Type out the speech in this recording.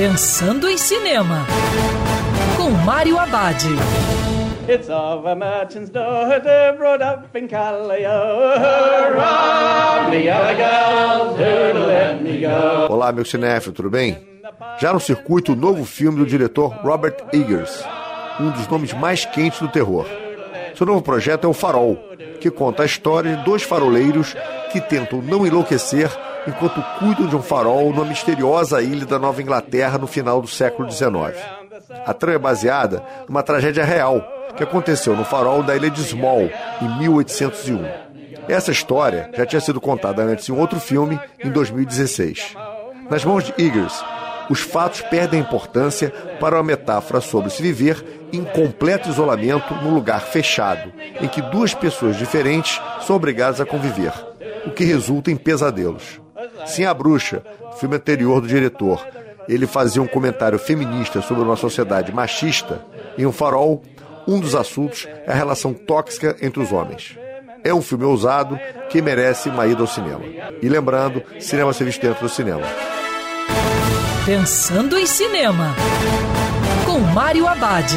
Pensando em Cinema, com Mário Abad. It's of a merchant's daughter brought up in Callao. me girls who let me go. Olá, meu cinéfilo, tudo bem? Já no circuito, o novo filme do diretor Robert Eggers, um dos nomes mais quentes do terror. Seu novo projeto é O Farol, que conta a história de dois faroleiros que tentam não enlouquecer enquanto cuidam de um farol numa misteriosa ilha da Nova Inglaterra no final do século XIX. A trama é baseada numa tragédia real que aconteceu no farol da ilha de Small em 1801. Essa história já tinha sido contada antes em outro filme em 2016. Nas mãos de Eggers, os fatos perdem importância para uma metáfora sobre se viver em completo isolamento num lugar fechado, em que duas pessoas diferentes são obrigadas a conviver, o que resulta em pesadelos. Sim, A Bruxa, filme anterior do diretor, ele fazia um comentário feminista sobre uma sociedade machista. Em Um Farol, um dos assuntos é a relação tóxica entre os homens. É um filme ousado que merece uma ida ao cinema. E lembrando, cinema ser visto dentro do cinema. Pensando em Cinema, com Mário Abad.